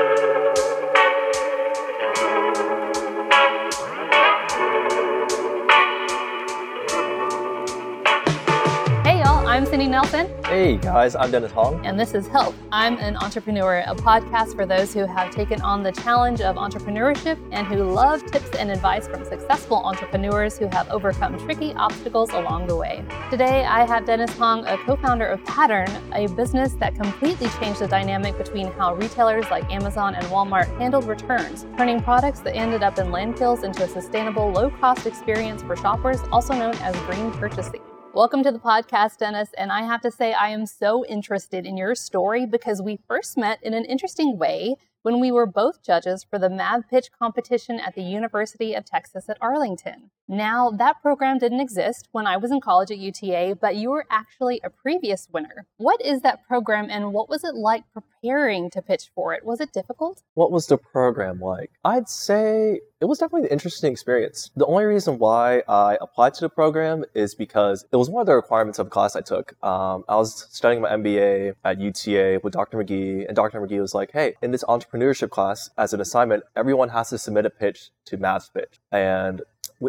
Hey Nelson, Hey guys, I'm Dennis Hoang. and this is Help. I'm an entrepreneur, a podcast for those who have taken on the challenge of entrepreneurship and who love tips and advice from successful entrepreneurs who have overcome tricky obstacles along the way. Today, I have Dennis Hoang, a co founder of Patturn, a business that completely changed the dynamic between how retailers like Amazon and Walmart handled returns, turning products that ended up in landfills into a sustainable, low cost experience for shoppers, also known as green purchasing. Welcome to the podcast, Dennis. And I have to say, I am so interested in your story because we first met in an interesting way when we were both judges for the Mav Pitch competition at the University of Texas at Arlington. Now, that program didn't exist when I was in college at UTA, but you were actually a previous winner. What is that program and what was it like preparing to pitch for it? Was it difficult? What was the program like? I'd say it was definitely an interesting experience. The only reason why I applied to the program is because it was one of the requirements of a class I took. Um, I was studying my MBA at UTA with Dr. McGee, and Dr. McGee was like, hey, in this entrepreneurship class, as an assignment, everyone has to submit a pitch to Mav's pitch. And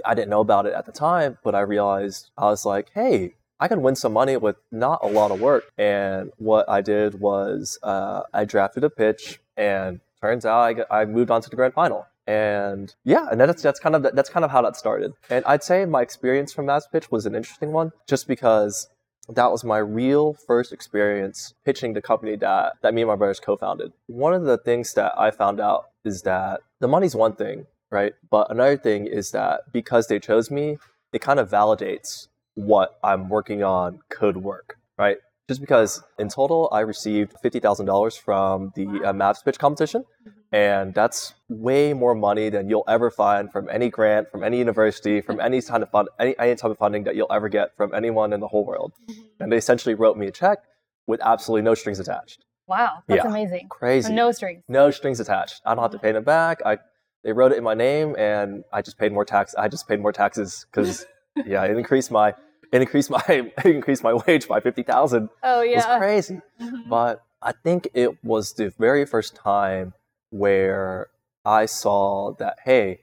I didn't know about it at the time, but I realized I was like, hey, I can win some money with not a lot of work. And what I did was uh, I drafted a pitch, and turns out I, got, I moved on to the grand final. And yeah, and that's that's kind of that's kind of how that started. And I'd say my experience from Mav's pitch was an interesting one, just because that was my real first experience pitching the company that that me and my brothers co-founded. One of the things that I found out is that the money's one thing, right? But another thing is that because they chose me, it kind of validates what I'm working on could work, right? Just because in total I received fifty thousand dollars from the uh, Mavs pitch competition, mm-hmm. and that's way more money than you'll ever find from any grant, from any university, from mm-hmm. any kind of fund, any, any type of funding that you'll ever get from anyone in the whole world. Mm-hmm. And they essentially wrote me a check with absolutely no strings attached. Wow, that's Yeah. amazing. Crazy. No strings. No strings attached. I don't have to pay them back. I they wrote it in my name, and I just paid more tax. I just paid more taxes because yeah, it increased my it increased my it increased my wage by fifty thousand. Oh, yeah, It was crazy. Mhm. But I think it was the very first time where I saw that hey,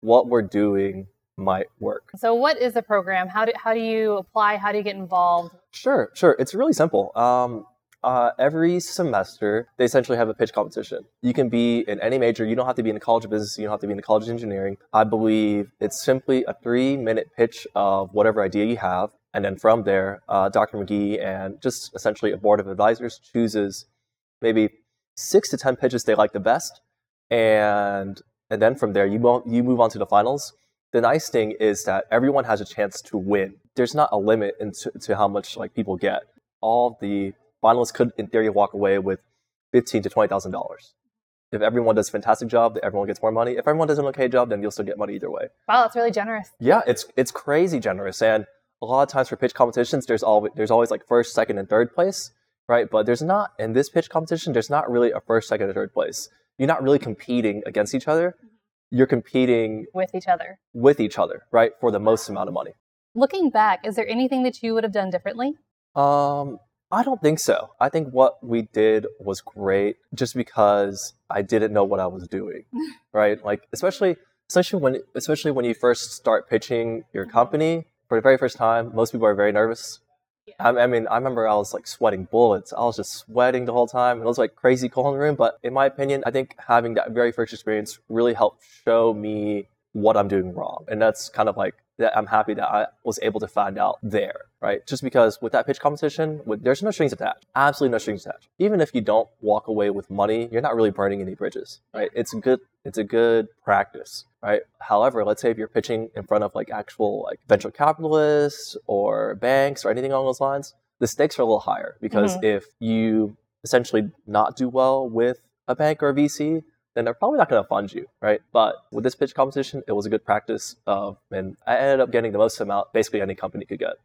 what we're doing might work. So, what is the program? How do, how do you apply? How do you get involved? Sure, sure. It's really simple. Um, uh, every semester, they essentially have a pitch competition. You can be in any major. You don't have to be in the College of Business. You don't have to be in the College of Engineering. I believe it's simply a three-minute pitch of whatever idea you have, and then from there, uh, Dr. McGee and just essentially a board of advisors chooses maybe six to ten pitches they like the best, and and then from there, you mo- you move on to the finals. The nice thing is that everyone has a chance to win. There's not a limit to how much like people get. All the finalists could, in theory, walk away with fifteen to twenty thousand dollars. If everyone does a fantastic job, then everyone gets more money. If everyone does an okay job, then you'll still get money either way. Wow, that's really generous. Yeah, it's it's crazy generous, and a lot of times for pitch competitions, there's always there's always like first, second, and third place, right? But there's not in this pitch competition. There's not really a first, second, and third place. You're not really competing against each other. You're competing with each other. with each other, right, for the most amount of money. Looking back, is there anything that you would have done differently? Um, I don't think so. I think what we did was great, just because I didn't know what I was doing, right? Like especially especially when especially when you first start pitching your mm-hmm. company for the very first time. Most people are very nervous. I, I mean, I remember I was like sweating bullets. I was just sweating the whole time. It was like crazy cold in the room. But in my opinion, I think having that very first experience really helped show me what I'm doing wrong. And that's kind of like that I'm happy that I was able to find out there, right? Just because with that pitch competition, with, there's no strings attached. Absolutely no strings attached. Even if you don't walk away with money, you're not really burning any bridges, right? It's a good it's a good practice, right? However, let's say if you're pitching in front of like actual like venture capitalists or banks or anything along those lines, the stakes are a little higher because Mhm. if you essentially not do well with a bank or a VC, then they're probably not going to fund you, right? But with this pitch competition, it was a good practice of, and I ended up getting the most amount basically any company could get.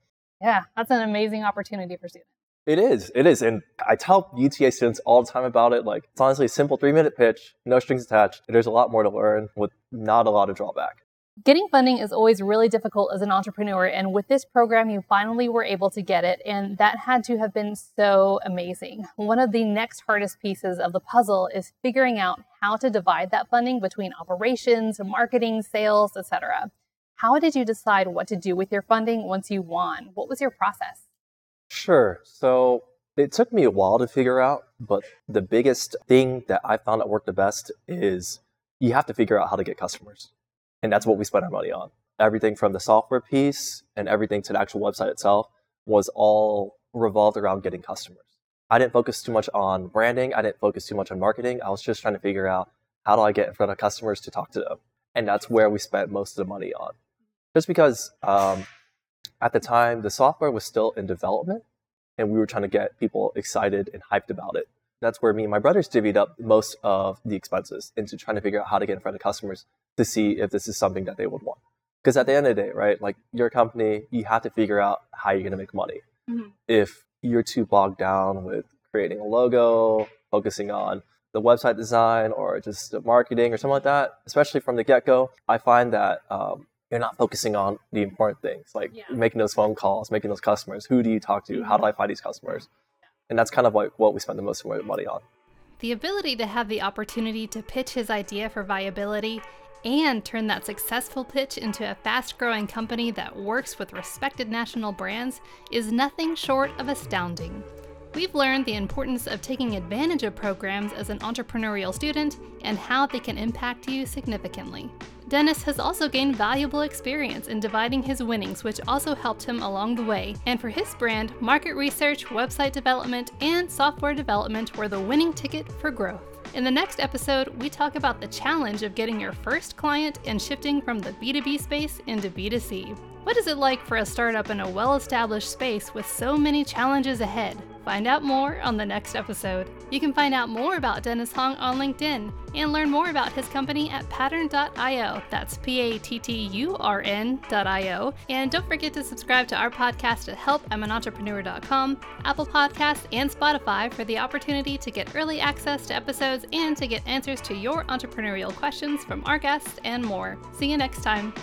Yeah, that's an amazing opportunity for students. It is, it is, and I tell UTA students all the time about it. Like it's honestly a simple three-minute pitch, no strings attached. There's a lot more to learn with not a lot of drawback. Getting funding is always really difficult as an entrepreneur. And with this program, you finally were able to get it. And that had to have been so amazing. One of the next hardest pieces of the puzzle is figuring out how to divide that funding between operations, marketing, sales, etc. How did you decide what to do with your funding once you won? What was your process? Sure. So it took me a while to figure out, but the biggest thing that I found that worked the best is you have to figure out how to get customers. And that's what we spent our money on. Everything from the software piece and everything to the actual website itself was all revolved around getting customers. I didn't focus too much on branding. I didn't focus too much on marketing. I was just trying to figure out how do I get in front of customers to talk to them. And that's where we spent most of the money on. Just because um, at the time, the software was still in development and we were trying to get people excited and hyped about it. That's where me and my brothers divvied up most of the expenses into trying to figure out how to get in front of customers to see if this is something that they would want. Because at the end of the day, right, like your company, you have to figure out how you're going to make money. Mm-hmm. If you're too bogged down with creating a logo, focusing on the website design or just marketing or something like that, especially from the get go, I find that um, you're not focusing on the important things like yeah. making those phone calls, making those customers. Who do you talk to? Mm-hmm. How do I find these customers? And that's kind of like what we spend the most of our money on. The ability to have the opportunity to pitch his idea for viability and turn that successful pitch into a fast growing company that works with respected national brands is nothing short of astounding. We've learned the importance of taking advantage of programs as an entrepreneurial student and how they can impact you significantly. Dennis has also gained valuable experience in dividing his winnings, which also helped him along the way. And for his brand, market research, website development, and software development were the winning ticket for growth. In the next episode, we talk about the challenge of getting your first client and shifting from the B2B space into B2C. What is it like for a startup in a well established space with so many challenges ahead? Find out more on the next episode. You can find out more about Dennis Hoang on LinkedIn and learn more about his company at patturn.io. That's P A T T U R N.io. And don't forget to subscribe to our podcast at helpi'manentrepreneur.com, Apple Podcasts, and Spotify for the opportunity to get early access to episodes and to get answers to your entrepreneurial questions from our guests and more. See you next time.